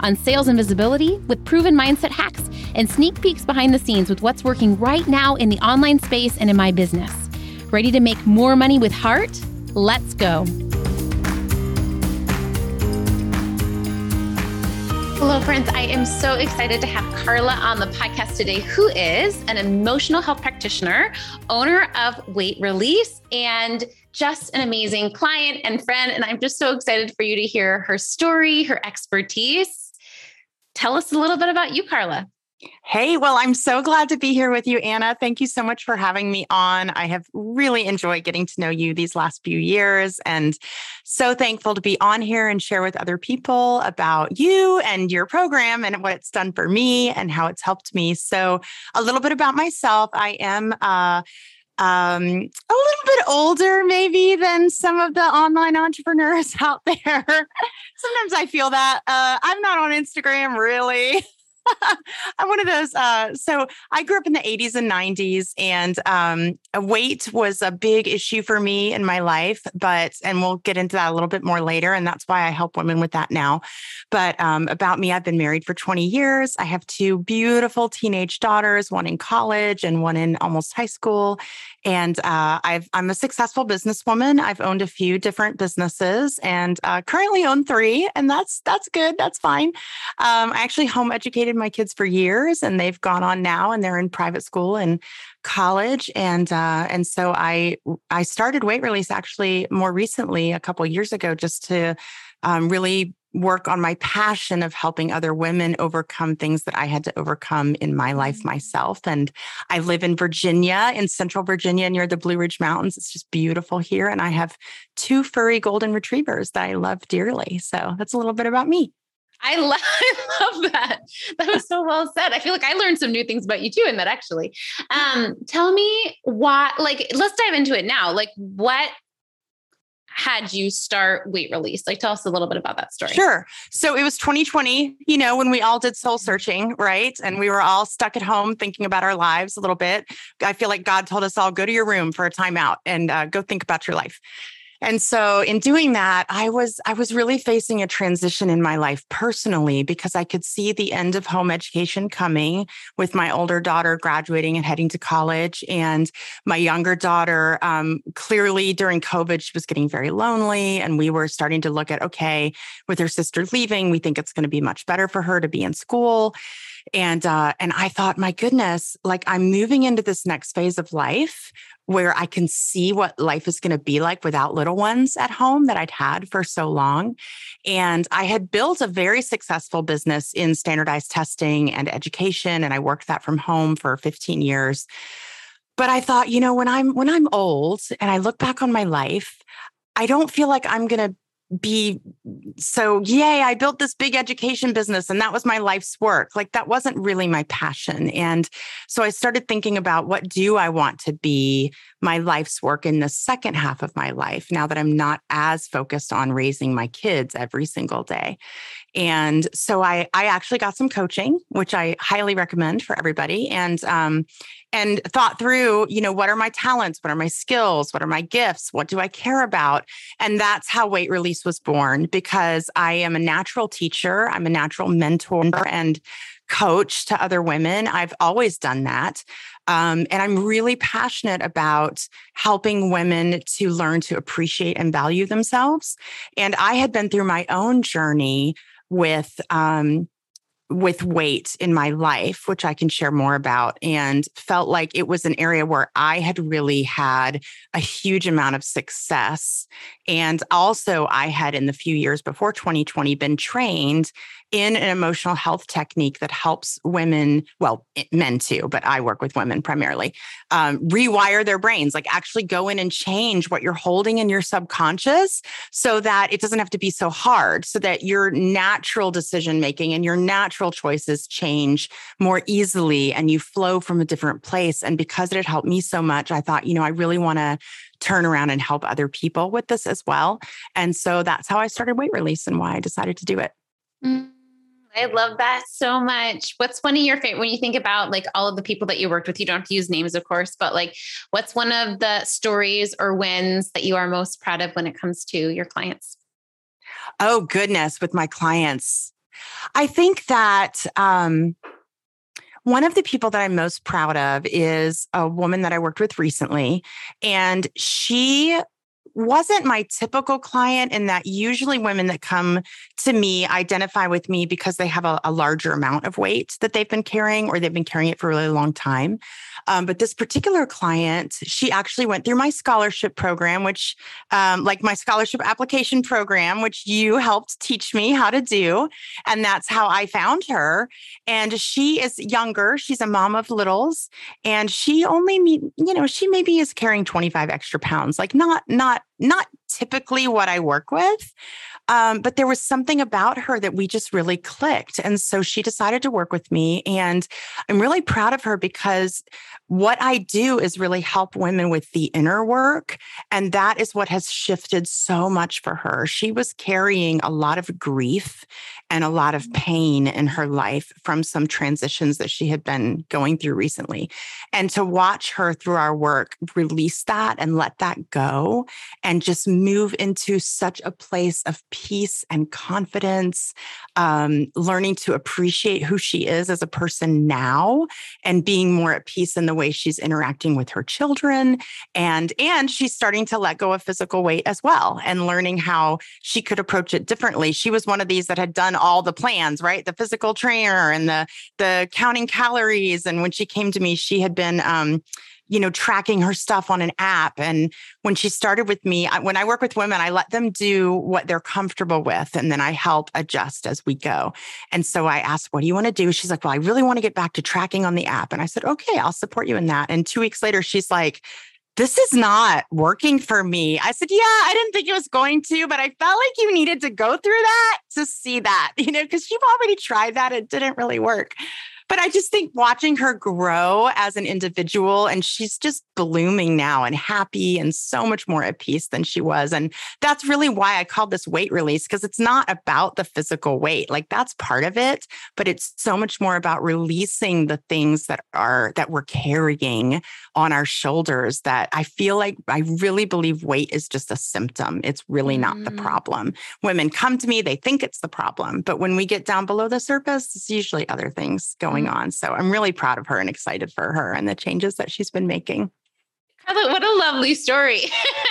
on sales and visibility with proven mindset hacks and sneak peeks behind the scenes with what's working right now in the online space and in my business. Ready to make more money with heart? Let's go. Hello, friends. I am so excited to have Carla on the podcast today, who is an emotional health practitioner, owner of Weight Release, and just an amazing client and friend. And I'm just so excited for you to hear her story, her expertise. Tell us a little bit about you, Carla. Hey, well, I'm so glad to be here with you, Anna. Thank you so much for having me on. I have really enjoyed getting to know you these last few years and so thankful to be on here and share with other people about you and your program and what it's done for me and how it's helped me. So, a little bit about myself I am uh, um, a little bit older, maybe, than some of the online entrepreneurs out there. Sometimes I feel that. Uh, I'm not on Instagram really. I'm one of those. Uh, so I grew up in the 80s and 90s, and um, weight was a big issue for me in my life. But, and we'll get into that a little bit more later. And that's why I help women with that now. But um, about me, I've been married for 20 years. I have two beautiful teenage daughters, one in college and one in almost high school. And uh, i am a successful businesswoman. I've owned a few different businesses and uh, currently own three, and that's that's good. That's fine. Um, I actually home educated my kids for years, and they've gone on now, and they're in private school and college. And uh, and so I I started weight release actually more recently, a couple years ago, just to um, really work on my passion of helping other women overcome things that I had to overcome in my life mm-hmm. myself. And I live in Virginia, in central Virginia, near the Blue Ridge Mountains. It's just beautiful here. And I have two furry golden retrievers that I love dearly. So that's a little bit about me. I love, I love that. That was so well said. I feel like I learned some new things about you too in that actually. Um, tell me why, like, let's dive into it now. Like, what had you start weight release? Like, tell us a little bit about that story. Sure. So it was 2020, you know, when we all did soul searching, right? And we were all stuck at home thinking about our lives a little bit. I feel like God told us all go to your room for a timeout and uh, go think about your life. And so in doing that, I was I was really facing a transition in my life personally because I could see the end of home education coming with my older daughter graduating and heading to college and my younger daughter um, clearly during COVID she was getting very lonely and we were starting to look at okay with her sister leaving we think it's going to be much better for her to be in school. And uh, and I thought, my goodness, like I'm moving into this next phase of life where I can see what life is going to be like without little ones at home that I'd had for so long. And I had built a very successful business in standardized testing and education. And I worked that from home for 15 years. But I thought, you know, when I'm when I'm old and I look back on my life, I don't feel like I'm going to be so yay i built this big education business and that was my life's work. Like that wasn't really my passion. And so i started thinking about what do i want to be my life's work in the second half of my life now that i'm not as focused on raising my kids every single day and so I, I actually got some coaching, which I highly recommend for everybody. And, um, and thought through, you know, what are my talents? What are my skills? What are my gifts? What do I care about? And that's how Weight Release was born because I am a natural teacher. I'm a natural mentor and coach to other women. I've always done that. Um, and I'm really passionate about helping women to learn to appreciate and value themselves. And I had been through my own journey with um, with weight in my life, which I can share more about, and felt like it was an area where I had really had a huge amount of success. And also, I had in the few years before 2020 been trained in an emotional health technique that helps women, well, men too, but I work with women primarily, um, rewire their brains, like actually go in and change what you're holding in your subconscious so that it doesn't have to be so hard, so that your natural decision making and your natural choices change more easily and you flow from a different place. And because it had helped me so much, I thought, you know, I really want to turn around and help other people with this as well. And so that's how I started weight release and why I decided to do it. Mm. I love that so much. What's one of your favorite when you think about like all of the people that you worked with? You don't have to use names, of course, but like what's one of the stories or wins that you are most proud of when it comes to your clients? Oh, goodness, with my clients. I think that um, one of the people that I'm most proud of is a woman that I worked with recently. And she wasn't my typical client in that usually women that come to me identify with me because they have a, a, larger amount of weight that they've been carrying or they've been carrying it for a really long time. Um, but this particular client, she actually went through my scholarship program, which, um, like my scholarship application program, which you helped teach me how to do. And that's how I found her. And she is younger. She's a mom of littles. And she only, you know, she maybe is carrying 25 extra pounds, like not, not, not typically what I work with. Um, but there was something about her that we just really clicked. And so she decided to work with me. And I'm really proud of her because what I do is really help women with the inner work. And that is what has shifted so much for her. She was carrying a lot of grief and a lot of pain in her life from some transitions that she had been going through recently. And to watch her through our work release that and let that go and just move into such a place of peace and confidence, um, learning to appreciate who she is as a person now and being more at peace in the way she's interacting with her children. And, and she's starting to let go of physical weight as well and learning how she could approach it differently. She was one of these that had done all the plans, right? The physical trainer and the the counting calories. And when she came to me, she had been um, you know, tracking her stuff on an app. And when she started with me, when I work with women, I let them do what they're comfortable with. And then I help adjust as we go. And so I asked, what do you want to do? She's like, well, I really want to get back to tracking on the app. And I said, okay, I'll support you in that. And two weeks later, she's like, this is not working for me. I said, Yeah, I didn't think it was going to, but I felt like you needed to go through that to see that, you know, because you've already tried that. It didn't really work. But I just think watching her grow as an individual, and she's just blooming now and happy and so much more at peace than she was. And that's really why I called this weight release, because it's not about the physical weight. Like that's part of it, but it's so much more about releasing the things that are that we're carrying on our shoulders that I feel like I really believe weight is just a symptom. It's really mm. not the mm. problem. Women come to me, they think it's the problem. But when we get down below the surface, it's usually other things going going on. So I'm really proud of her and excited for her and the changes that she's been making. What a lovely story.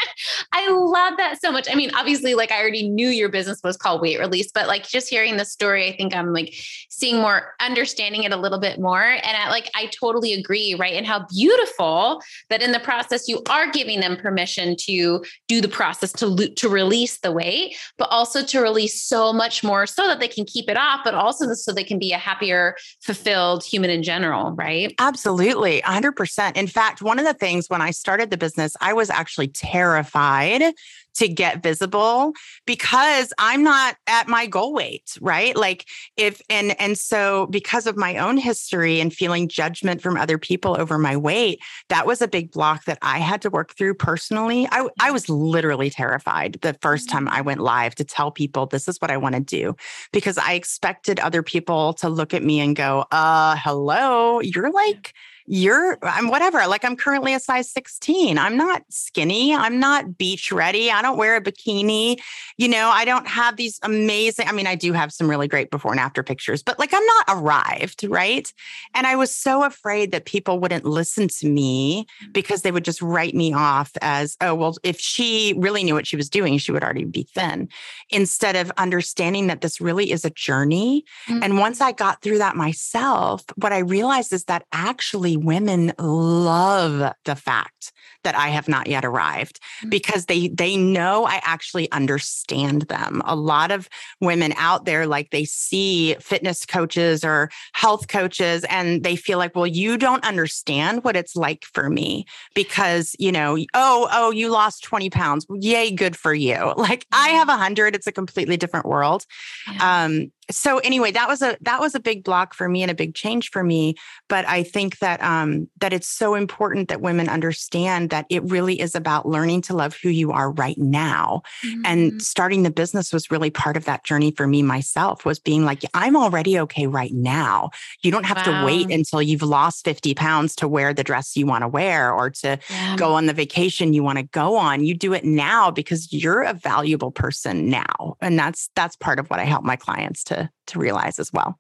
I love that so much. I mean, obviously, like I already knew your business was called Weight Release, but like just hearing the story, I think I'm like seeing more, understanding it a little bit more. And I like, I totally agree, right? And how beautiful that in the process you are giving them permission to do the process to to release the weight, but also to release so much more so that they can keep it off, but also so they can be a happier, fulfilled human in general, right? Absolutely, 100%. In fact, one of the things when I started the business, I was actually terrified to get visible because I'm not at my goal weight, right? Like if and and so because of my own history and feeling judgment from other people over my weight, that was a big block that I had to work through personally. I I was literally terrified the first time I went live to tell people this is what I want to do because I expected other people to look at me and go, "Uh, hello, you're like you're I'm whatever. Like I'm currently a size 16. I'm not skinny. I'm not beach ready. I don't wear a bikini. You know, I don't have these amazing, I mean, I do have some really great before and after pictures, but like I'm not arrived, right? And I was so afraid that people wouldn't listen to me because they would just write me off as, oh, well, if she really knew what she was doing, she would already be thin. Instead of understanding that this really is a journey. Mm-hmm. And once I got through that myself, what I realized is that actually women love the fact that I have not yet arrived mm. because they they know I actually understand them. A lot of women out there like they see fitness coaches or health coaches and they feel like, "Well, you don't understand what it's like for me because, you know, oh, oh, you lost 20 pounds. Yay, good for you." Like I have a 100, it's a completely different world. Yeah. Um so anyway that was a that was a big block for me and a big change for me but i think that um that it's so important that women understand that it really is about learning to love who you are right now mm-hmm. and starting the business was really part of that journey for me myself was being like i'm already okay right now you don't have wow. to wait until you've lost 50 pounds to wear the dress you want to wear or to yeah. go on the vacation you want to go on you do it now because you're a valuable person now and that's that's part of what i help my clients to to realize as well.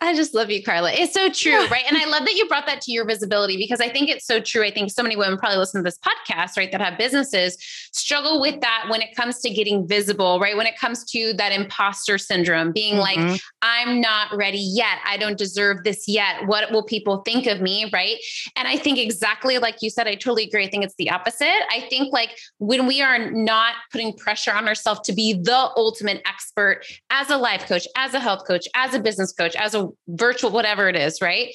I just love you, Carla. It's so true, right? And I love that you brought that to your visibility because I think it's so true. I think so many women probably listen to this podcast, right, that have businesses struggle with that when it comes to getting visible, right? When it comes to that imposter syndrome, being mm-hmm. like, I'm not ready yet. I don't deserve this yet. What will people think of me, right? And I think exactly like you said, I totally agree. I think it's the opposite. I think like when we are not putting pressure on ourselves to be the ultimate expert as a life coach, as a health coach, as a business coach, as a virtual, whatever it is, right?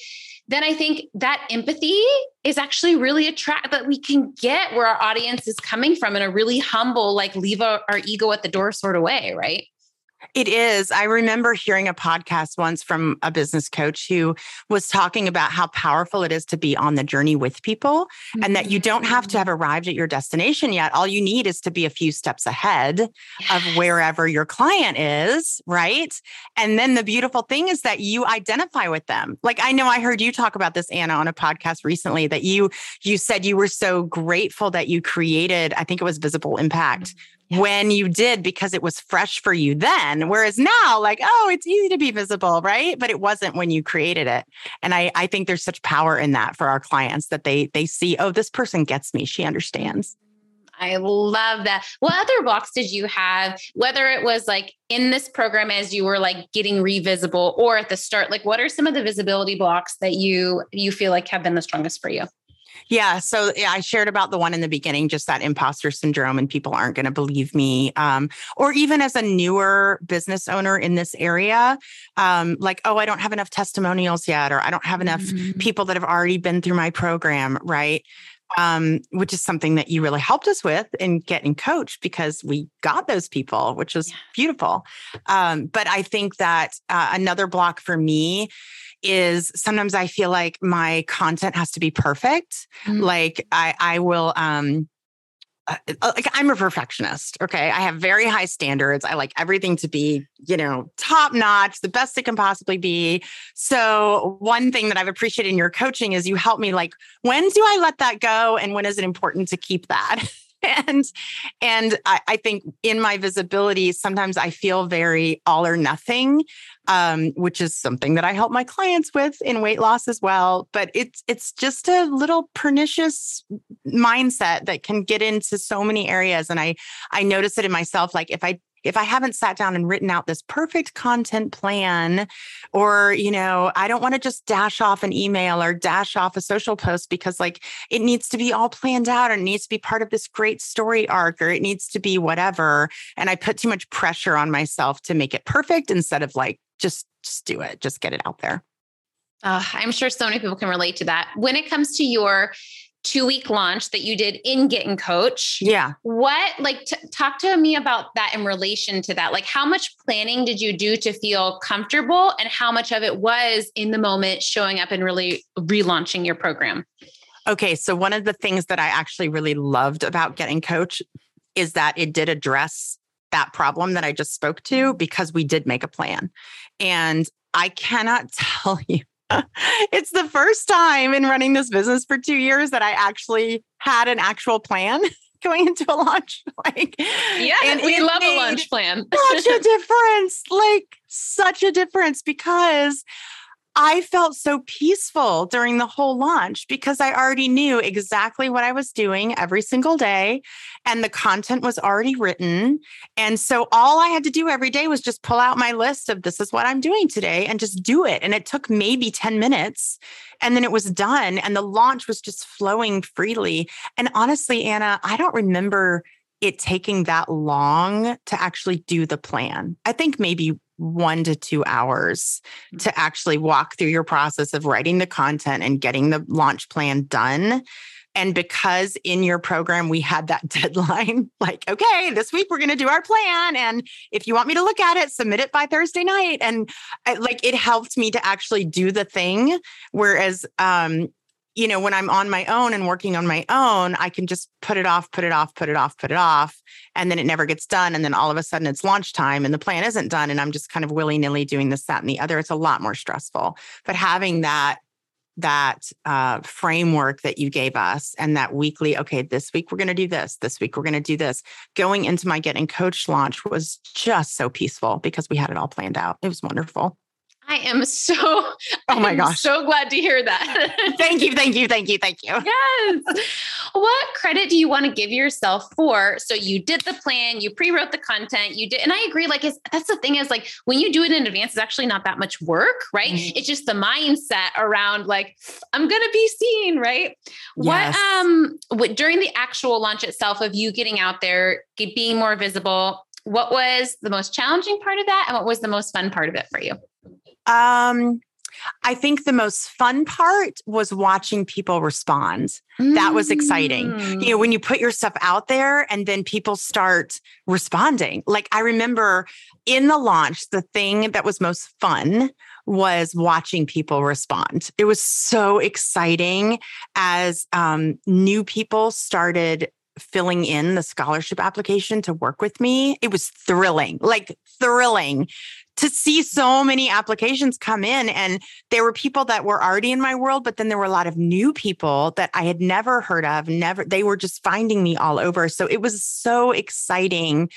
Then I think that empathy is actually really attract that we can get where our audience is coming from in a really humble, like leave our, our ego at the door sort of way, right? It is. I remember hearing a podcast once from a business coach who was talking about how powerful it is to be on the journey with people mm-hmm. and that you don't have to have mm-hmm. arrived at your destination yet. All you need is to be a few steps ahead yes. of wherever your client is, right? And then the beautiful thing is that you identify with them. Like I know I heard you talk about this Anna on a podcast recently that you you said you were so grateful that you created I think it was Visible Impact. When you did because it was fresh for you then. Whereas now, like, oh, it's easy to be visible, right? But it wasn't when you created it. And I, I think there's such power in that for our clients that they they see, oh, this person gets me. She understands. I love that. What other blocks did you have? Whether it was like in this program as you were like getting revisible or at the start, like what are some of the visibility blocks that you you feel like have been the strongest for you? Yeah. So yeah, I shared about the one in the beginning, just that imposter syndrome, and people aren't going to believe me. Um, or even as a newer business owner in this area, um, like, oh, I don't have enough testimonials yet, or I don't have enough mm-hmm. people that have already been through my program, right? Um, which is something that you really helped us with in getting coached because we got those people, which was yeah. beautiful. Um, but I think that uh, another block for me is sometimes I feel like my content has to be perfect. Mm-hmm. Like I I will um Uh, uh, like I'm a perfectionist. Okay. I have very high standards. I like everything to be, you know, top notch, the best it can possibly be. So, one thing that I've appreciated in your coaching is you help me like, when do I let that go? And when is it important to keep that? and and I, I, think in my visibility sometimes i feel very all or nothing um, which is something that i help my clients with in weight loss as well. But it's it's just a little pernicious mindset that can get into so many areas. And i i notice it in myself like if i if I haven't sat down and written out this perfect content plan, or, you know, I don't want to just dash off an email or dash off a social post because, like, it needs to be all planned out or it needs to be part of this great story arc or it needs to be whatever. And I put too much pressure on myself to make it perfect instead of like, just, just do it, just get it out there. Uh, I'm sure so many people can relate to that. When it comes to your two week launch that you did in Get and Coach. Yeah. What, like, t- talk to me about that in relation to that. Like, how much planning did you do to feel comfortable, and how much of it was in the moment showing up and really relaunching your program? Okay. So, one of the things that I actually really loved about Get and Coach is that it did address that problem that I just spoke to because we did make a plan. And I cannot tell you it's the first time in running this business for two years that I actually had an actual plan going into a launch. Like, yeah, and we love a launch plan. such a difference, like such a difference because I felt so peaceful during the whole launch because I already knew exactly what I was doing every single day and the content was already written. And so all I had to do every day was just pull out my list of this is what I'm doing today and just do it. And it took maybe 10 minutes and then it was done and the launch was just flowing freely. And honestly, Anna, I don't remember it taking that long to actually do the plan. I think maybe one to two hours mm. to actually walk through your process of writing the content and getting the launch plan done. And because in your program we had that deadline, like, okay, this week we're going to do our plan. And if you want me to look at it, submit it by Thursday night. And I, like it helped me to actually do the thing. Whereas um, you know, when I'm on my own and working on my own, I can just put it off, put it off, put it off, put it off. And then it never gets done. And then all of a sudden it's launch time and the plan isn't done. And I'm just kind of willy nilly doing this, that, and the other. It's a lot more stressful. But having that, that uh, framework that you gave us and that weekly, okay, this week we're going to do this, this week we're going to do this. Going into my Get and Coach launch was just so peaceful because we had it all planned out. It was wonderful. I am so oh my gosh. So glad to hear that. thank you, thank you, thank you, thank you. Yes. What credit do you want to give yourself for? So you did the plan, you pre-wrote the content, you did, and I agree. Like, that's the thing is like when you do it in advance, it's actually not that much work, right? Mm-hmm. It's just the mindset around like I'm gonna be seen, right? Yes. What um what, during the actual launch itself of you getting out there, being more visible, what was the most challenging part of that, and what was the most fun part of it for you? Um, I think the most fun part was watching people respond. Mm. That was exciting. You know, when you put your stuff out there and then people start responding. Like I remember in the launch, the thing that was most fun was watching people respond. It was so exciting as um, new people started filling in the scholarship application to work with me. It was thrilling, like thrilling to see so many applications come in and there were people that were already in my world but then there were a lot of new people that I had never heard of never they were just finding me all over so it was so exciting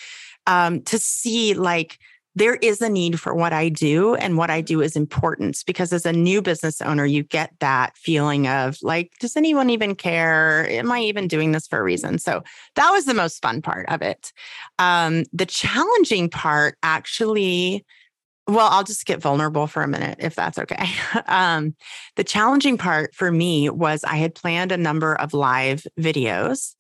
um, to see like there is a need for what I do, and what I do is important because as a new business owner, you get that feeling of like, does anyone even care? Am I even doing this for a reason? So that was the most fun part of it. Um, the challenging part actually well, I'll just get vulnerable for a minute, if that's okay. Um, the challenging part for me was I had planned a number of live videos,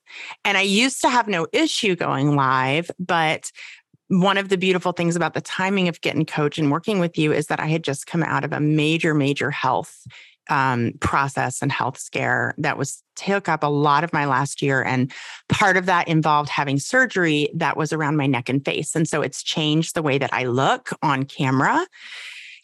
and I used to have no issue going live. But one of the beautiful things about the timing of Get and Coach and working with you is that I had just come out of a major, major health um, process and health scare that was took up a lot of my last year. And part of that involved having surgery that was around my neck and face. And so it's changed the way that I look on camera.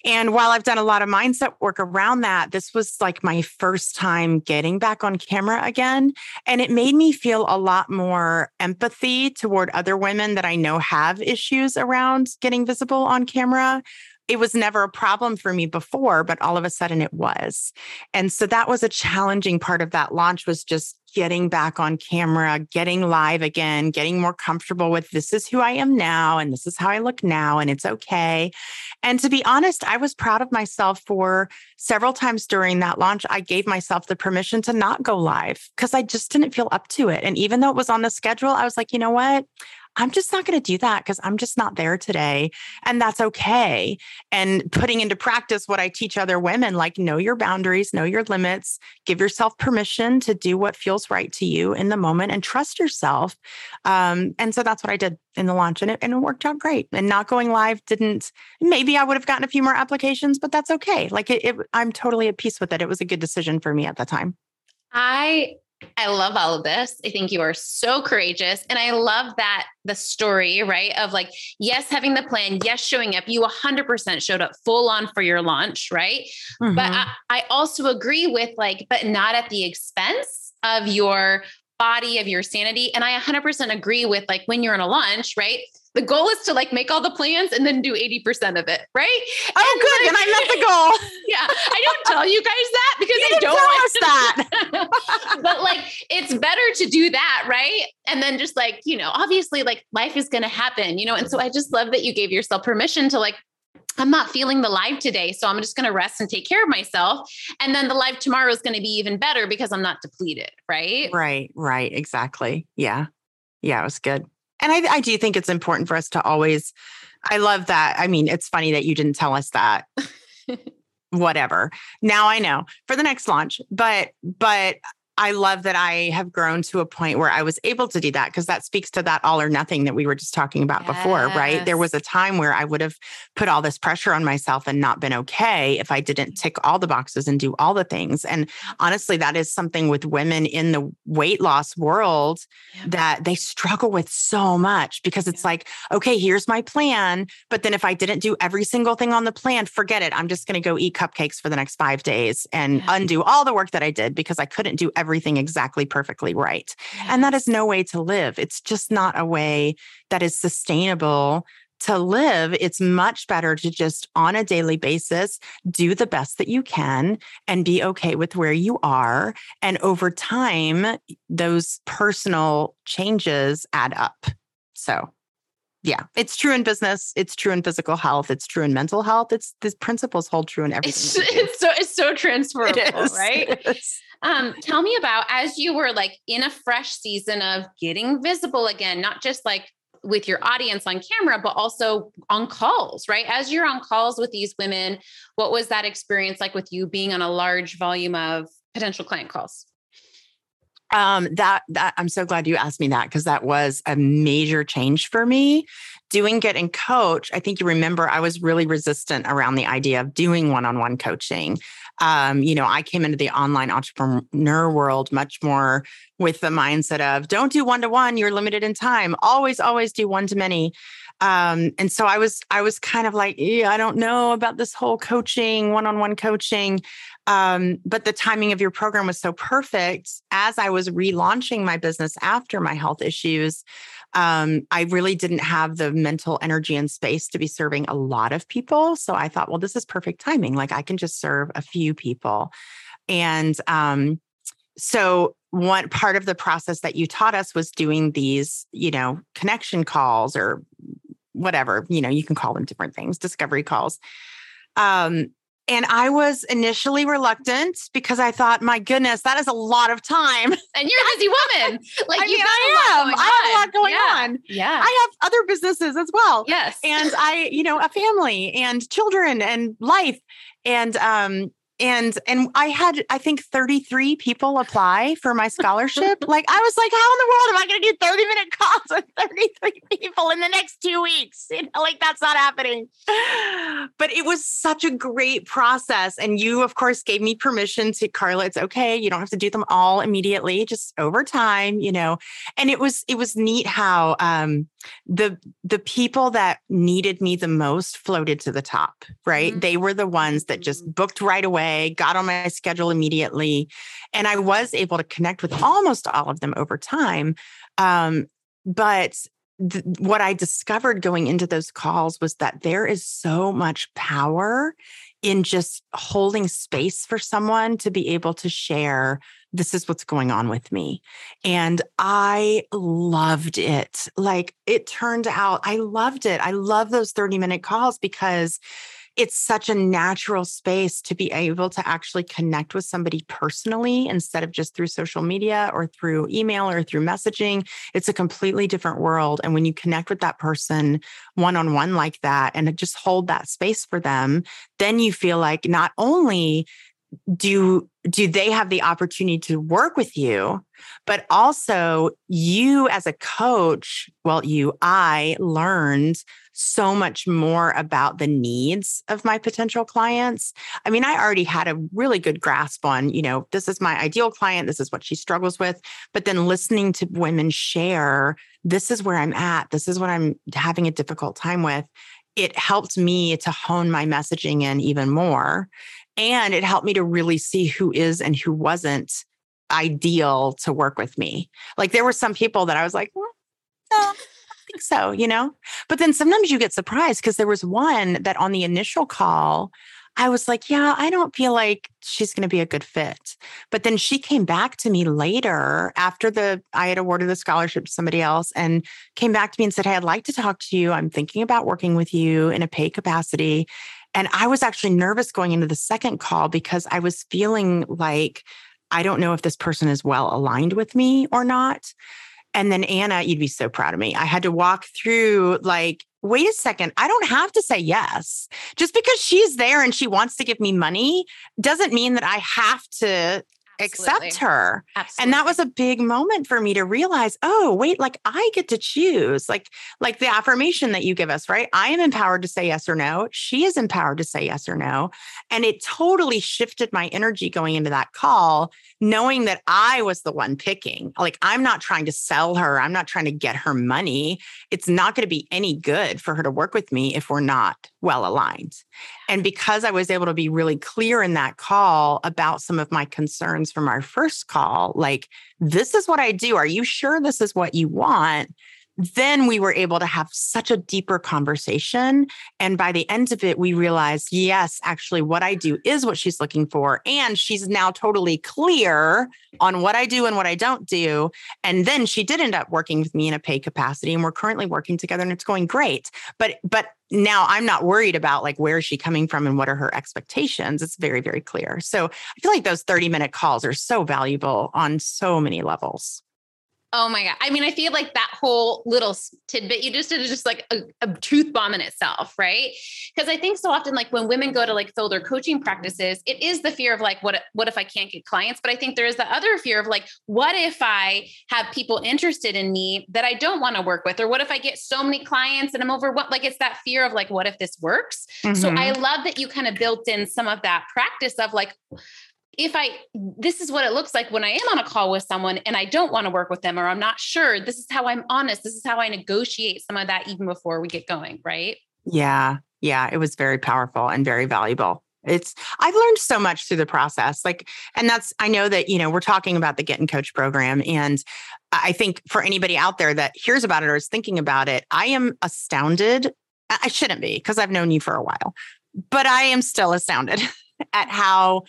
And while I've done a lot of mindset work around that, this was like my first time getting back on camera again. And it made me feel a lot more empathy toward other women that I know have issues around getting visible on camera it was never a problem for me before, but all of a sudden it was. And so that was a challenging part of that launch was just getting back on camera, getting live again, getting more comfortable with this is who I am now and this is how I look now and it's okay. And to be honest, I was proud of myself for several times during that launch. I gave myself the permission to not go live because I just didn't feel up to it. And even though it was on the schedule, I was like, you know what? I'm just not going to do that because I'm just not there today. And that's okay. And putting into practice what I teach other women like know your boundaries, know your limits, give yourself permission to do what feels right to you in the moment and trust yourself. Um, and so that's what I did in the launch and it, and it worked out great. And not going live didn't, maybe I would have gotten a few more applications, but that's okay. Like it, it I'm totally at peace with it. It was a good decision for me at the time. I I love all of this. I think you are so courageous. And I love that the story, right? Of like, yes, having the plan, yes, showing up. You 100% showed up full on for your launch, right? Mm-hmm. But I, I also agree with like, but not at the expense of your body, of your sanity. And I 100% agree with like when you're in a launch, right? The goal is to like make all the plans and then do 80% of it, right? Oh, and good. Like, and I met the goal. yeah. I don't tell you guys that because you I don't want that. but like it's better to do that, right? And then just like, you know, obviously like life is gonna happen, you know. And so I just love that you gave yourself permission to like I'm not feeling the live today. So I'm just going to rest and take care of myself. And then the live tomorrow is going to be even better because I'm not depleted. Right. Right. Right. Exactly. Yeah. Yeah. It was good. And I, I do think it's important for us to always, I love that. I mean, it's funny that you didn't tell us that. Whatever. Now I know for the next launch, but, but I love that I have grown to a point where I was able to do that because that speaks to that all or nothing that we were just talking about yes. before, right? There was a time where I would have put all this pressure on myself and not been okay if I didn't tick all the boxes and do all the things. And honestly, that is something with women in the weight loss world yeah. that they struggle with so much because it's yeah. like, okay, here's my plan. But then if I didn't do every single thing on the plan, forget it. I'm just going to go eat cupcakes for the next five days and yeah. undo all the work that I did because I couldn't do everything exactly perfectly right. Yes. And that is no way to live. It's just not a way that is sustainable to live, it's much better to just on a daily basis do the best that you can and be okay with where you are. And over time, those personal changes add up. So, yeah, it's true in business. It's true in physical health. It's true in mental health. It's the principles hold true in everything. It's, it's so it's so transferable, it is, right? Um, tell me about as you were like in a fresh season of getting visible again, not just like with your audience on camera, but also on calls, right? As you're on calls with these women, what was that experience like with you being on a large volume of potential client calls? Um, that that I'm so glad you asked me that because that was a major change for me. Doing get and coach, I think you remember I was really resistant around the idea of doing one-on-one coaching um, you know, I came into the online entrepreneur world much more with the mindset of don't do one to one, you're limited in time. Always, always do one to many. Um, and so I was, I was kind of like, yeah, I don't know about this whole coaching, one-on-one coaching. Um, but the timing of your program was so perfect as I was relaunching my business after my health issues um, I really didn't have the mental energy and space to be serving a lot of people. So I thought, well, this is perfect timing. Like I can just serve a few people. And um, so one part of the process that you taught us was doing these, you know, connection calls or whatever, you know, you can call them different things, discovery calls. Um, and I was initially reluctant because I thought, my goodness, that is a lot of time. And you're a busy woman. Like I you mean, I am. I have a lot going yeah. on. Yeah. I have other businesses as well. Yes. And I, you know, a family and children and life. And um, and and I had I think 33 people apply for my scholarship. like I was like, how in the world am I going to do 30 minute calls with 33 people in the next two weeks? You know, like that's not happening. But it was such a great process, and you of course gave me permission to Carla. It's okay. You don't have to do them all immediately, just over time. You know, and it was it was neat how um, the the people that needed me the most floated to the top. Right, mm-hmm. they were the ones that just mm-hmm. booked right away away, got on my schedule immediately. And I was able to connect with almost all of them over time. Um, but th- what I discovered going into those calls was that there is so much power in just holding space for someone to be able to share this is what's going on with me. And I loved it. Like it turned out, I loved it. I love those 30 minute calls because it's such a natural space to be able to actually connect with somebody personally instead of just through social media or through email or through messaging. It's a completely different world. And when you connect with that person one on one like that and just hold that space for them, then you feel like not only do do they have the opportunity to work with you but also you as a coach well you i learned so much more about the needs of my potential clients i mean i already had a really good grasp on you know this is my ideal client this is what she struggles with but then listening to women share this is where i'm at this is what i'm having a difficult time with it helped me to hone my messaging in even more and it helped me to really see who is and who wasn't ideal to work with me. Like there were some people that I was like, well, no, think so, you know? But then sometimes you get surprised because there was one that on the initial call, I was like, yeah, I don't feel like she's going to be a good fit. But then she came back to me later after the I had awarded the scholarship to somebody else and came back to me and said, Hey, I'd like to talk to you. I'm thinking about working with you in a pay capacity. And I was actually nervous going into the second call because I was feeling like I don't know if this person is well aligned with me or not. And then Anna, you'd be so proud of me. I had to walk through like, wait a second, I don't have to say yes. Just because she's there and she wants to give me money doesn't mean that I have to Absolutely. accept her. Absolutely. And that was a big moment for me to realize, oh, wait, like I get to choose. Like like the affirmation that you give us, right? I am empowered to say yes or no. She is empowered to say yes or no. And it totally shifted my energy going into that call, knowing that I was the one picking. Like I'm not trying to sell her, I'm not trying to get her money. It's not going to be any good for her to work with me if we're not well aligned. And because I was able to be really clear in that call about some of my concerns from our first call, like, this is what I do. Are you sure this is what you want? then we were able to have such a deeper conversation. And by the end of it, we realized, yes, actually, what I do is what she's looking for. And she's now totally clear on what I do and what I don't do. And then she did end up working with me in a pay capacity. And we're currently working together and it's going great. But, but, now I'm not worried about like where is she coming from and what are her expectations. It's very, very clear. So I feel like those 30 minute calls are so valuable on so many levels. Oh my God. I mean, I feel like that whole little tidbit you just did is just like a, a truth bomb in itself, right? Because I think so often, like when women go to like fill their coaching practices, it is the fear of like, what, what if I can't get clients? But I think there is the other fear of like, what if I have people interested in me that I don't want to work with? Or what if I get so many clients and I'm overwhelmed? Like it's that fear of like, what if this works? Mm-hmm. So I love that you kind of built in some of that practice of like, if I, this is what it looks like when I am on a call with someone and I don't want to work with them or I'm not sure, this is how I'm honest. This is how I negotiate some of that even before we get going. Right. Yeah. Yeah. It was very powerful and very valuable. It's, I've learned so much through the process. Like, and that's, I know that, you know, we're talking about the Get and Coach program. And I think for anybody out there that hears about it or is thinking about it, I am astounded. I shouldn't be because I've known you for a while, but I am still astounded at how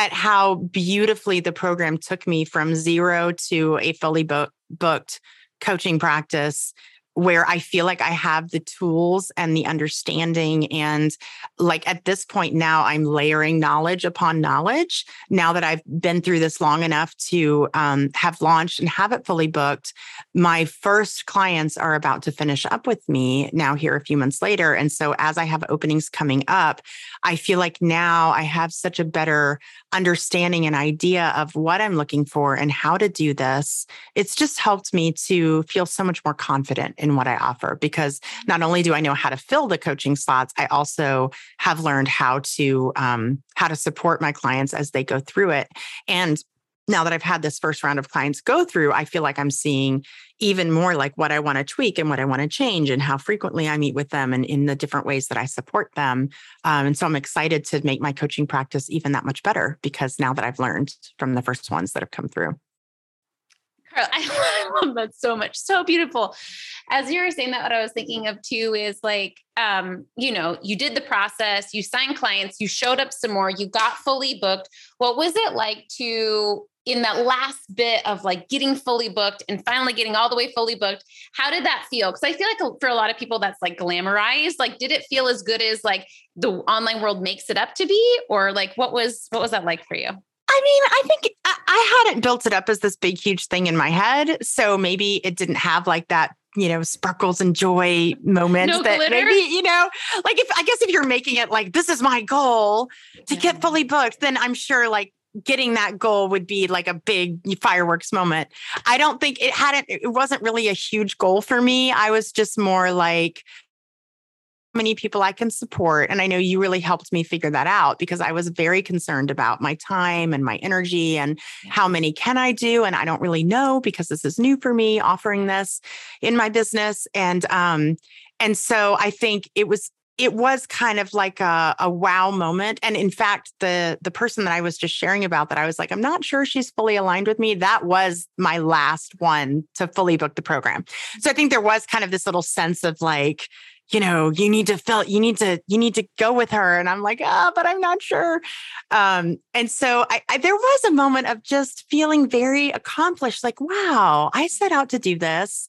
at how beautifully the program took me from zero to a fully book, booked coaching practice where I feel like I have the tools and the understanding. And like at this point now, I'm layering knowledge upon knowledge. Now that I've been through this long enough to um, have launched and have it fully booked, my first clients are about to finish up with me now here a few months later. And so as I have openings coming up, I feel like now I have such a better understanding and idea of what I'm looking for and how to do this. It's just helped me to feel so much more confident in what I offer because not only do I know how to fill the coaching slots, I also have learned how to um, how to support my clients as they go through it. And now that I've had this first round of clients go through, I feel like I'm seeing even more like what I want to tweak and what I want to change and how frequently I meet with them and in the different ways that I support them. Um, and so I'm excited to make my coaching practice even that much better because now that I've learned from the first ones that have come through. I love that so much. So beautiful. As you were saying that, what I was thinking of too is like, um, you know, you did the process, you signed clients, you showed up some more, you got fully booked. What was it like to, in that last bit of like getting fully booked and finally getting all the way fully booked? How did that feel? Because I feel like for a lot of people, that's like glamorized. Like, did it feel as good as like the online world makes it up to be, or like what was what was that like for you? I mean, I think I, I hadn't built it up as this big, huge thing in my head. So maybe it didn't have like that you know sparkles and joy moments no that glitter. maybe you know like if i guess if you're making it like this is my goal to yeah. get fully booked then i'm sure like getting that goal would be like a big fireworks moment i don't think it hadn't it wasn't really a huge goal for me i was just more like many people I can support. And I know you really helped me figure that out because I was very concerned about my time and my energy and how many can I do? And I don't really know because this is new for me offering this in my business. And um, and so I think it was it was kind of like a, a wow moment. And in fact, the the person that I was just sharing about that I was like, I'm not sure she's fully aligned with me. That was my last one to fully book the program. So I think there was kind of this little sense of like, you know, you need to feel, you need to, you need to go with her. And I'm like, ah, but I'm not sure. Um, and so I, I, there was a moment of just feeling very accomplished, like, wow, I set out to do this.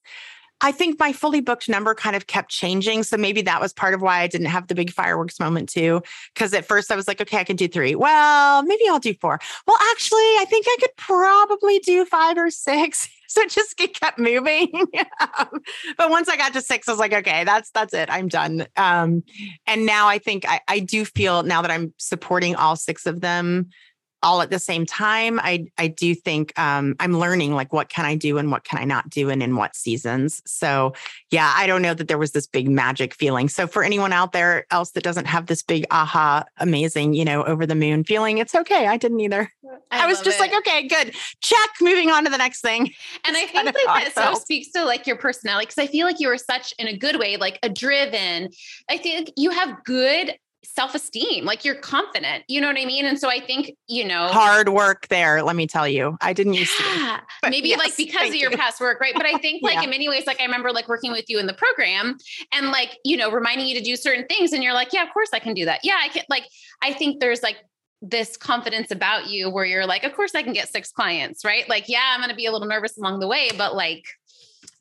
I think my fully booked number kind of kept changing. So maybe that was part of why I didn't have the big fireworks moment too. Cause at first I was like, okay, I can do three. Well, maybe I'll do four. Well, actually, I think I could probably do five or six. So it just kept moving. but once I got to six, I was like, okay, that's that's it. I'm done. Um, and now I think I, I do feel now that I'm supporting all six of them all at the same time. I i do think um, i'm learning like what can i do and what can i not do and in what seasons. So yeah i don't know that there was this big magic feeling. So for anyone out there else that doesn't have this big aha amazing you know over the moon feeling it's okay. I didn't either. I, I was just it. like okay good. Check. Moving on to the next thing. And i think like that so. speaks to like your personality because i feel like you are such in a good way like a driven. I think you have good self-esteem like you're confident you know what i mean? And so i think you know hard work there let me tell you. I didn't used yeah, to maybe yes, like because of your you. past work right? But i think like yeah. in many ways like i remember like working with you in the program and like you know reminding you to do certain things and you're like yeah of course i can do that. Yeah i can like i think there's like this confidence about you where you're like of course i can get six clients right? Like yeah i'm going to be a little nervous along the way but like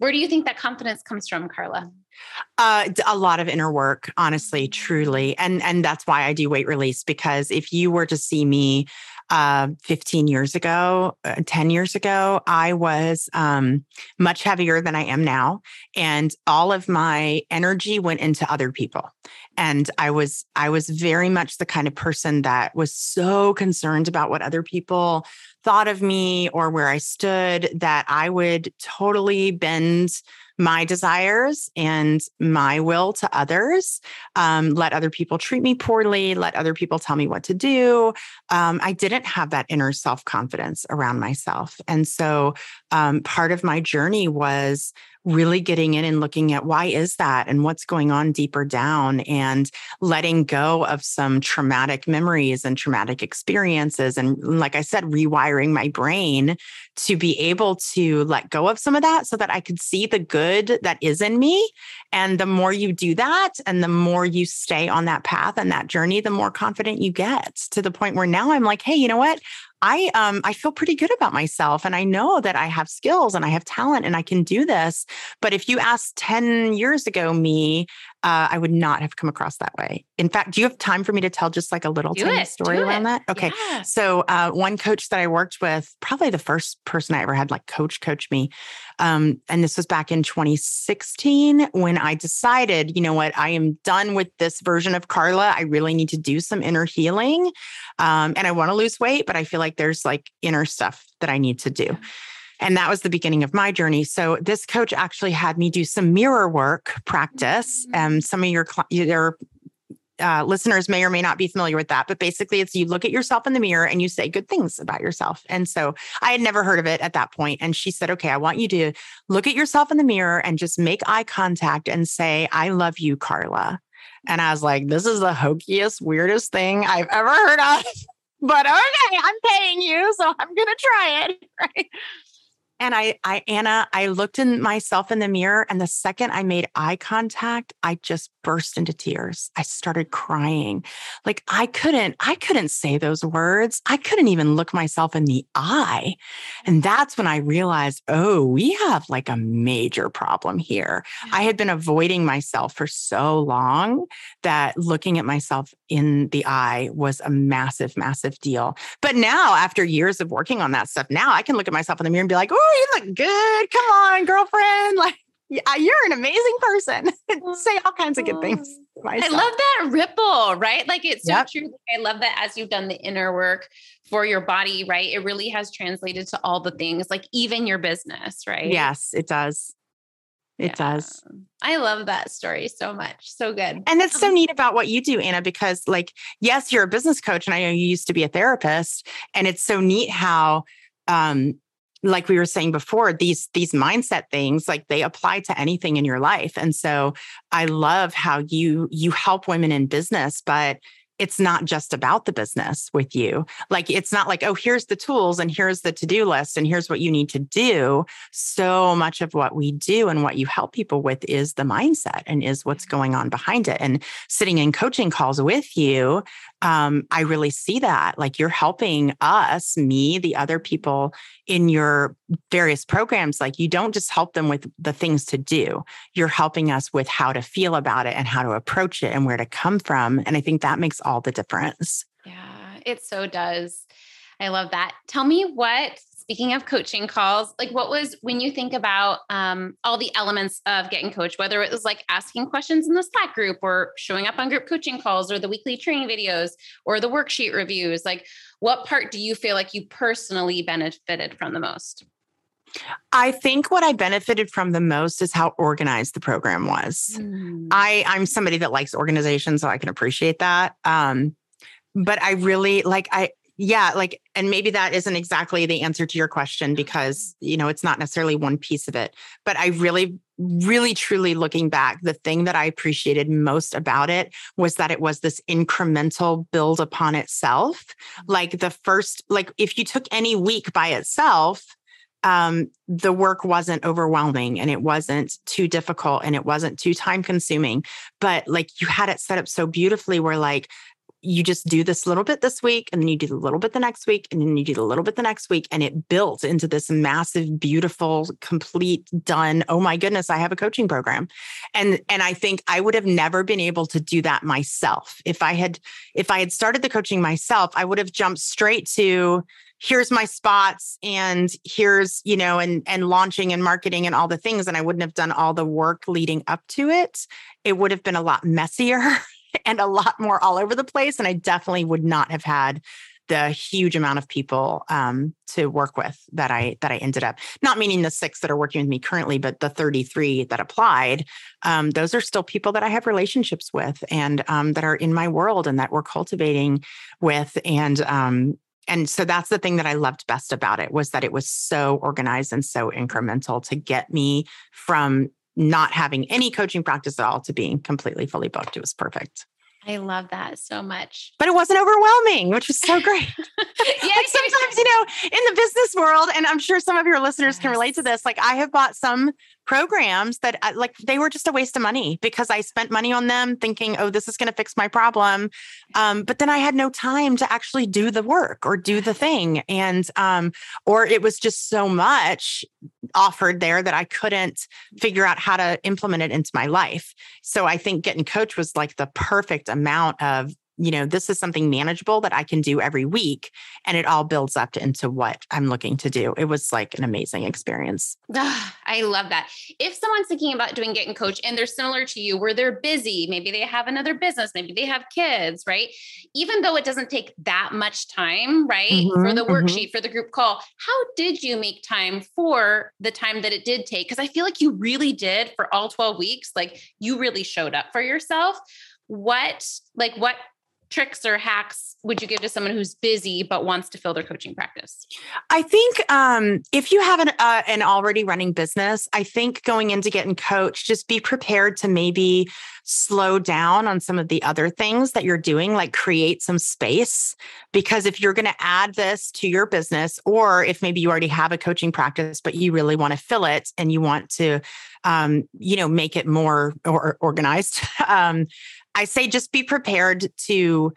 where do you think that confidence comes from carla uh, a lot of inner work, honestly, truly, and and that's why I do weight release because if you were to see me uh, 15 years ago, uh, 10 years ago, I was um, much heavier than I am now. And all of my energy went into other people. And I was, I was very much the kind of person that was so concerned about what other people thought of me or where I stood that I would totally bend my desires and my will to others, um, let other people treat me poorly, let other people tell me what to do. Um, I didn't have that inner self confidence around myself. And so um, part of my journey was really getting in and looking at why is that and what's going on deeper down and letting go of some traumatic memories and traumatic experiences and like i said rewiring my brain to be able to let go of some of that so that i could see the good that is in me and the more you do that and the more you stay on that path and that journey the more confident you get to the point where now i'm like hey you know what I um I feel pretty good about myself and I know that I have skills and I have talent and I can do this. But if you asked 10 years ago me, uh, I would not have come across that way. In fact, do you have time for me to tell just like a little do tiny it, story around that? Okay. Yeah. So uh, one coach that I worked with, probably the first person I ever had like coach coach me, um, and this was back in 2016 when I decided, you know what, I am done with this version of Carla. I really need to do some inner healing, um, and I want to lose weight, but I feel like there's like inner stuff that I need to do. And that was the beginning of my journey. So this coach actually had me do some mirror work practice. And um, some of your your uh, listeners may or may not be familiar with that, but basically, it's you look at yourself in the mirror and you say good things about yourself. And so I had never heard of it at that point. And she said, Okay, I want you to look at yourself in the mirror and just make eye contact and say, I love you, Carla. And I was like, This is the hokiest, weirdest thing I've ever heard of. but okay, I'm paying you. So I'm going to try it. Right. And I, I, Anna, I looked in myself in the mirror, and the second I made eye contact, I just burst into tears. I started crying. Like I couldn't, I couldn't say those words. I couldn't even look myself in the eye. And that's when I realized, oh, we have like a major problem here. I had been avoiding myself for so long that looking at myself in the eye was a massive, massive deal. But now, after years of working on that stuff, now I can look at myself in the mirror and be like, oh, you look good. Come on, girlfriend. Like, you're an amazing person. Say all kinds of good things. I love that ripple, right? Like it's so yep. true. I love that as you've done the inner work for your body, right? It really has translated to all the things, like even your business, right? Yes, it does. It yeah. does. I love that story so much. So good. And it's so um neat about what you do, Anna, because like, yes, you're a business coach and I know you used to be a therapist. And it's so neat how um like we were saying before these these mindset things like they apply to anything in your life and so i love how you you help women in business but it's not just about the business with you. Like it's not like, oh, here's the tools and here's the to-do list and here's what you need to do. So much of what we do and what you help people with is the mindset and is what's mm-hmm. going on behind it. And sitting in coaching calls with you, um, I really see that. Like you're helping us, me, the other people in your various programs. Like you don't just help them with the things to do, you're helping us with how to feel about it and how to approach it and where to come from. And I think that makes all the difference. Yeah, it so does. I love that. Tell me what speaking of coaching calls, like what was when you think about um, all the elements of getting coached, whether it was like asking questions in the Slack group or showing up on group coaching calls or the weekly training videos or the worksheet reviews, like what part do you feel like you personally benefited from the most? I think what I benefited from the most is how organized the program was. Mm. I I'm somebody that likes organization, so I can appreciate that. Um, but I really like I yeah, like, and maybe that isn't exactly the answer to your question because, you know, it's not necessarily one piece of it. But I really, really, truly looking back, the thing that I appreciated most about it was that it was this incremental build upon itself. Like the first, like if you took any week by itself, um, the work wasn't overwhelming and it wasn't too difficult and it wasn't too time consuming. But like you had it set up so beautifully where like, you just do this little bit this week and then you do a little bit the next week and then you do a little bit the next week and it built into this massive beautiful complete done oh my goodness i have a coaching program. And and i think i would have never been able to do that myself. If i had if i had started the coaching myself i would have jumped straight to here's my spots and here's you know and and launching and marketing and all the things and i wouldn't have done all the work leading up to it. It would have been a lot messier and a lot more all over the place. And I definitely would not have had the huge amount of people um, to work with that I that I ended up not meaning the six that are working with me currently, but the 33 that applied. Um, those are still people that I have relationships with and um, that are in my world and that we're cultivating with. And um, and so that's the thing that I loved best about it was that it was so organized and so incremental to get me from not having any coaching practice at all to being completely fully booked. It was perfect. I love that so much. But it wasn't overwhelming, which was so great. yeah, like sometimes, you know, in the business world, and I'm sure some of your listeners yes. can relate to this, like I have bought some programs that uh, like they were just a waste of money because I spent money on them thinking, oh, this is going to fix my problem. Um, but then I had no time to actually do the work or do the thing. And, um, or it was just so much offered there that I couldn't figure out how to implement it into my life. So I think Get and Coach was like the perfect amount of you know, this is something manageable that I can do every week. And it all builds up into what I'm looking to do. It was like an amazing experience. I love that. If someone's thinking about doing Get Getting Coach and they're similar to you, where they're busy, maybe they have another business, maybe they have kids, right? Even though it doesn't take that much time, right? Mm-hmm, for the mm-hmm. worksheet, for the group call, how did you make time for the time that it did take? Because I feel like you really did for all 12 weeks. Like you really showed up for yourself what like what tricks or hacks would you give to someone who's busy but wants to fill their coaching practice? I think um, if you have an, uh, an already running business, I think going into Get and Coach, just be prepared to maybe slow down on some of the other things that you're doing, like create some space. Because if you're going to add this to your business, or if maybe you already have a coaching practice, but you really want to fill it and you want to, um, you know, make it more or, organized, um, I say just be prepared to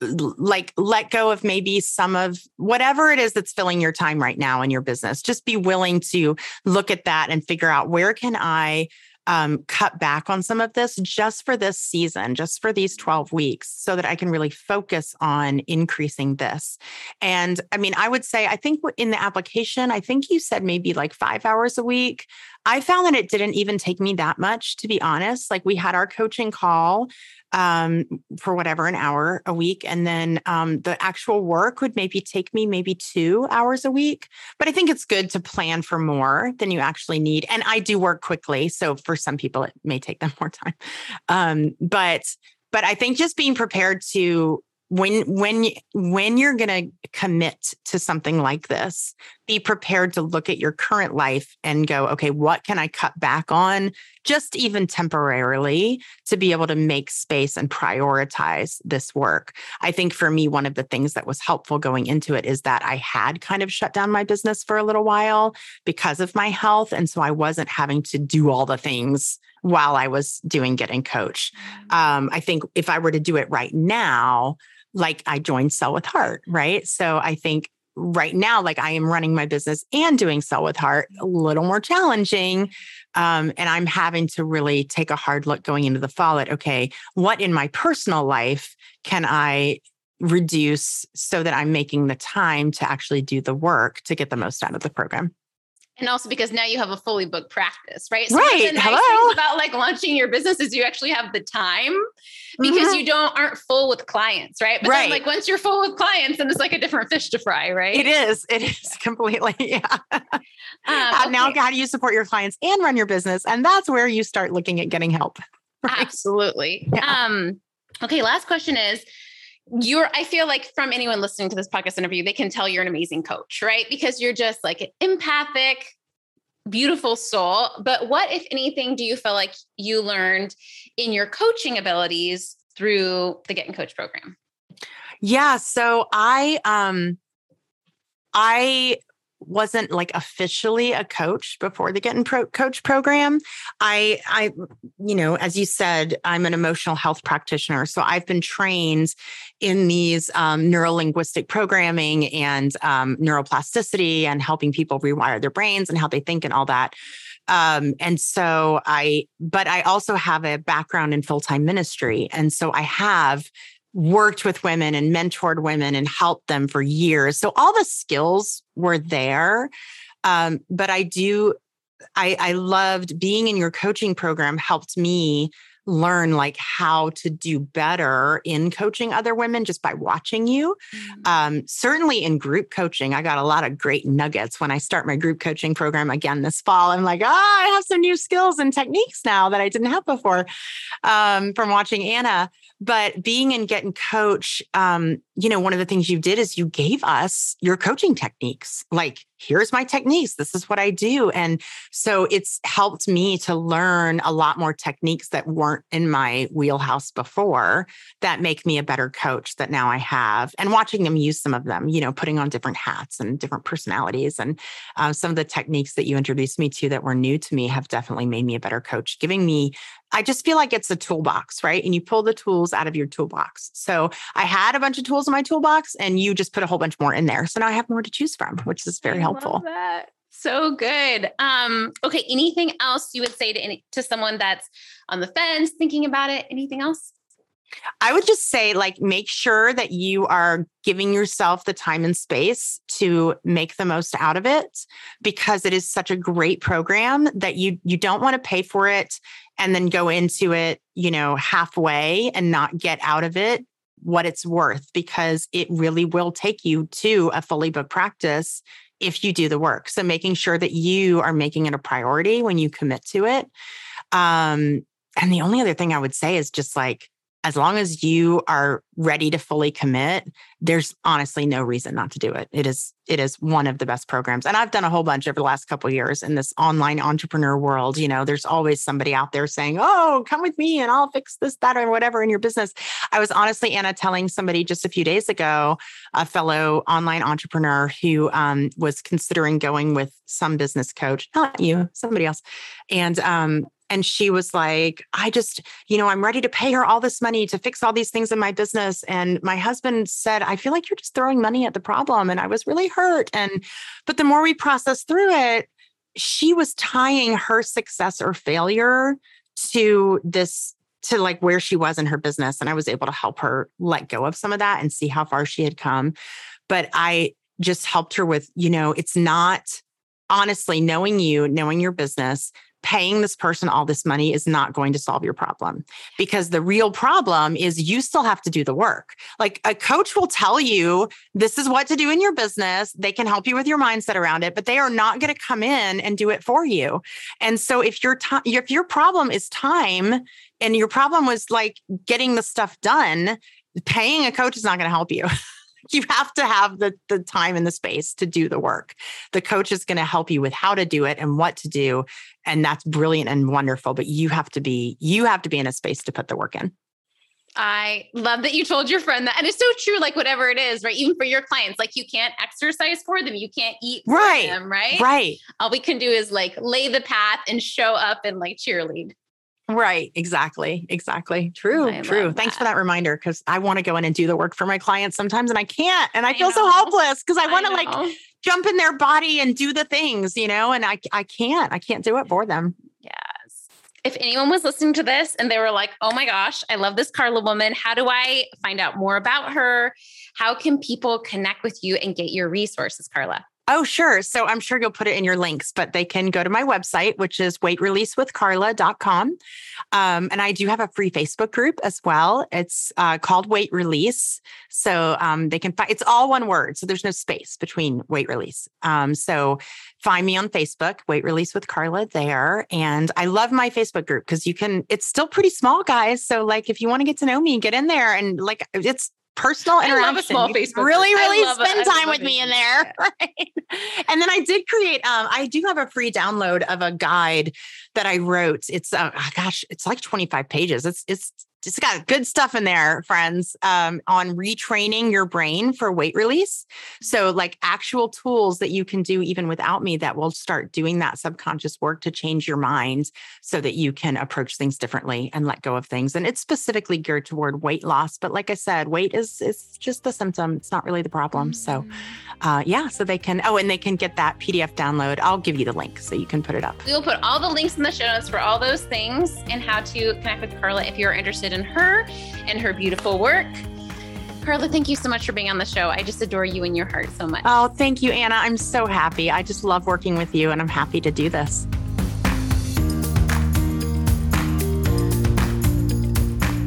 like let go of maybe some of whatever it is that's filling your time right now in your business. Just be willing to look at that and figure out where can I um, cut back on some of this just for this season, just for these 12 weeks, so that I can really focus on increasing this. And I mean, I would say, I think in the application, I think you said maybe like five hours a week. I found that it didn't even take me that much, to be honest. Like we had our coaching call um, for whatever an hour a week. And then um, the actual work would maybe take me maybe two hours a week. But I think it's good to plan for more than you actually need. And I do work quickly. So for some people, it may take them more time. Um, but but I think just being prepared to when when when you're going to commit to something like this be prepared to look at your current life and go okay what can i cut back on just even temporarily to be able to make space and prioritize this work. I think for me, one of the things that was helpful going into it is that I had kind of shut down my business for a little while because of my health. And so I wasn't having to do all the things while I was doing Get and Coach. Mm. Um, I think if I were to do it right now, like I joined Sell with Heart, right? So I think right now, like I am running my business and doing Sell with Heart, a little more challenging. Um, and I'm having to really take a hard look going into the fall at okay, what in my personal life can I reduce so that I'm making the time to actually do the work to get the most out of the program? And also because now you have a fully booked practice, right? So right. The nice Hello. about like launching your business is you actually have the time because mm-hmm. you don't aren't full with clients, right? But right. then like once you're full with clients, then it's like a different fish to fry, right? It is. It is completely. Yeah. Um, okay. Now, how do you support your clients and run your business? And that's where you start looking at getting help. Right? Absolutely. Yeah. Um, okay. Last question is you're i feel like from anyone listening to this podcast interview they can tell you're an amazing coach right? Because you're just like an empathic beautiful soul. But what if anything do you feel like you learned in your coaching abilities through the Get and Coach program? Yeah so i um i wasn't like officially a coach before the getting Pro- Coach program. I, I, you know, as you said, I'm an emotional health practitioner, so I've been trained in these um, neurolinguistic programming and um, neuroplasticity and helping people rewire their brains and how they think and all that. Um, and so I, but I also have a background in full time ministry, and so I have worked with women and mentored women and helped them for years. So all the skills were there. Um, but I do, I, I loved being in your coaching program, helped me learn like how to do better in coaching other women just by watching you. Mm-hmm. Um, certainly in group coaching, I got a lot of great nuggets when I start my group coaching program again this fall. I'm like, oh, I have some new skills and techniques now that I didn't have before um, from watching Anna. But being in Get and Coach, um, you know, one of the things you did is you gave us your coaching techniques. Like, here's my techniques. This is what I do. And so it's helped me to learn a lot more techniques that weren't in my wheelhouse before that make me a better coach that now I have. And watching them use some of them, you know, putting on different hats and different personalities. And uh, some of the techniques that you introduced me to that were new to me have definitely made me a better coach, giving me I just feel like it's a toolbox, right? And you pull the tools out of your toolbox. So I had a bunch of tools in my toolbox and you just put a whole bunch more in there. So now I have more to choose from, which is very I helpful. So good. Um, okay. Anything else you would say to any, to someone that's on the fence thinking about it? Anything else? I would just say, like, make sure that you are giving yourself the time and space to make the most out of it because it is such a great program that you you don't want to pay for it and then go into it, you know, halfway and not get out of it what it's worth because it really will take you to a fully booked practice if you do the work. So making sure that you are making it a priority when you commit to it. Um, and the only other thing I would say is just like as long as you are ready to fully commit there's honestly no reason not to do it. It is it is one of the best programs. And i've done a whole bunch over the last couple years in this online entrepreneur world. You know there's always somebody out there saying oh come with me and i'll fix this that or whatever in your business. I was honestly anna telling somebody just a few days ago a fellow online entrepreneur who um, was considering going with some business coach not you somebody else and um, and she was like, I just, you know, I'm ready to pay her all this money to fix all these things in my business. And my husband said, I feel like you're just throwing money at the problem. And I was really hurt. And, but the more we processed through it, she was tying her success or failure to this to like where she was in her business and i was able to help her let go of some of that and see how far she had come but i just helped her with you know it's not honestly knowing you knowing your business paying this person all this money is not going to solve your problem because the real problem is you still have to do the work. Like a coach will tell you this is what to do in your business. They can help you with your mindset around it, but they are not going to come in and do it for you. And so if your time if your problem is time and your problem was like getting the stuff done, paying a coach is not going to help you. you have to have the, the time and the space to do the work. The coach is going to help you with how to do it and what to do. And that's brilliant and wonderful. But you have to be, you have to be in a space to put the work in. I love that you told your friend that. And it's so true, like whatever it is, right? Even for your clients, like you can't exercise for them, you can't eat right. them, right? Right. All we can do is like lay the path and show up and like cheerlead. Right. Exactly. Exactly. True. I true. Thanks for that reminder because I want to go in and do the work for my clients sometimes and I can't. And I, I feel know. so helpless because I want to like jump in their body and do the things, you know, and I, I can't. I can't do it for them. Yes. If anyone was listening to this and they were like, oh my gosh, I love this Carla woman. How do I find out more about her? How can people connect with you and get your resources, Carla? Oh, sure. So I'm sure you'll put it in your links, but they can go to my website, which is weightreleasewithcarla.com. Um, and I do have a free Facebook group as well. It's uh, called Weight Release. So um, they can find it's all one word. So there's no space between weight release. Um, so find me on Facebook, Weight Release with Carla there. And I love my Facebook group because you can, it's still pretty small, guys. So, like, if you want to get to know me, get in there and like it's personal interaction. I a small Facebook. Really, really spend time with me in there. Right. And then I did create, um, I do have a free download of a guide that I wrote. It's uh, gosh, it's like 25 pages. It's it's it's got good stuff in there, friends, um, on retraining your brain for weight release. So, like actual tools that you can do even without me that will start doing that subconscious work to change your mind so that you can approach things differently and let go of things. And it's specifically geared toward weight loss. But like I said, weight is is just the symptom. It's not really the problem. So, mm. uh, yeah, so they can, oh, and they can get that PDF download. I'll give you the link so you can put it up. We will put all the links in the show notes for all those things and how to connect with Carla if you're interested interested in her and her beautiful work. Carla, thank you so much for being on the show. I just adore you and your heart so much. Oh, thank you, Anna. I'm so happy. I just love working with you and I'm happy to do this.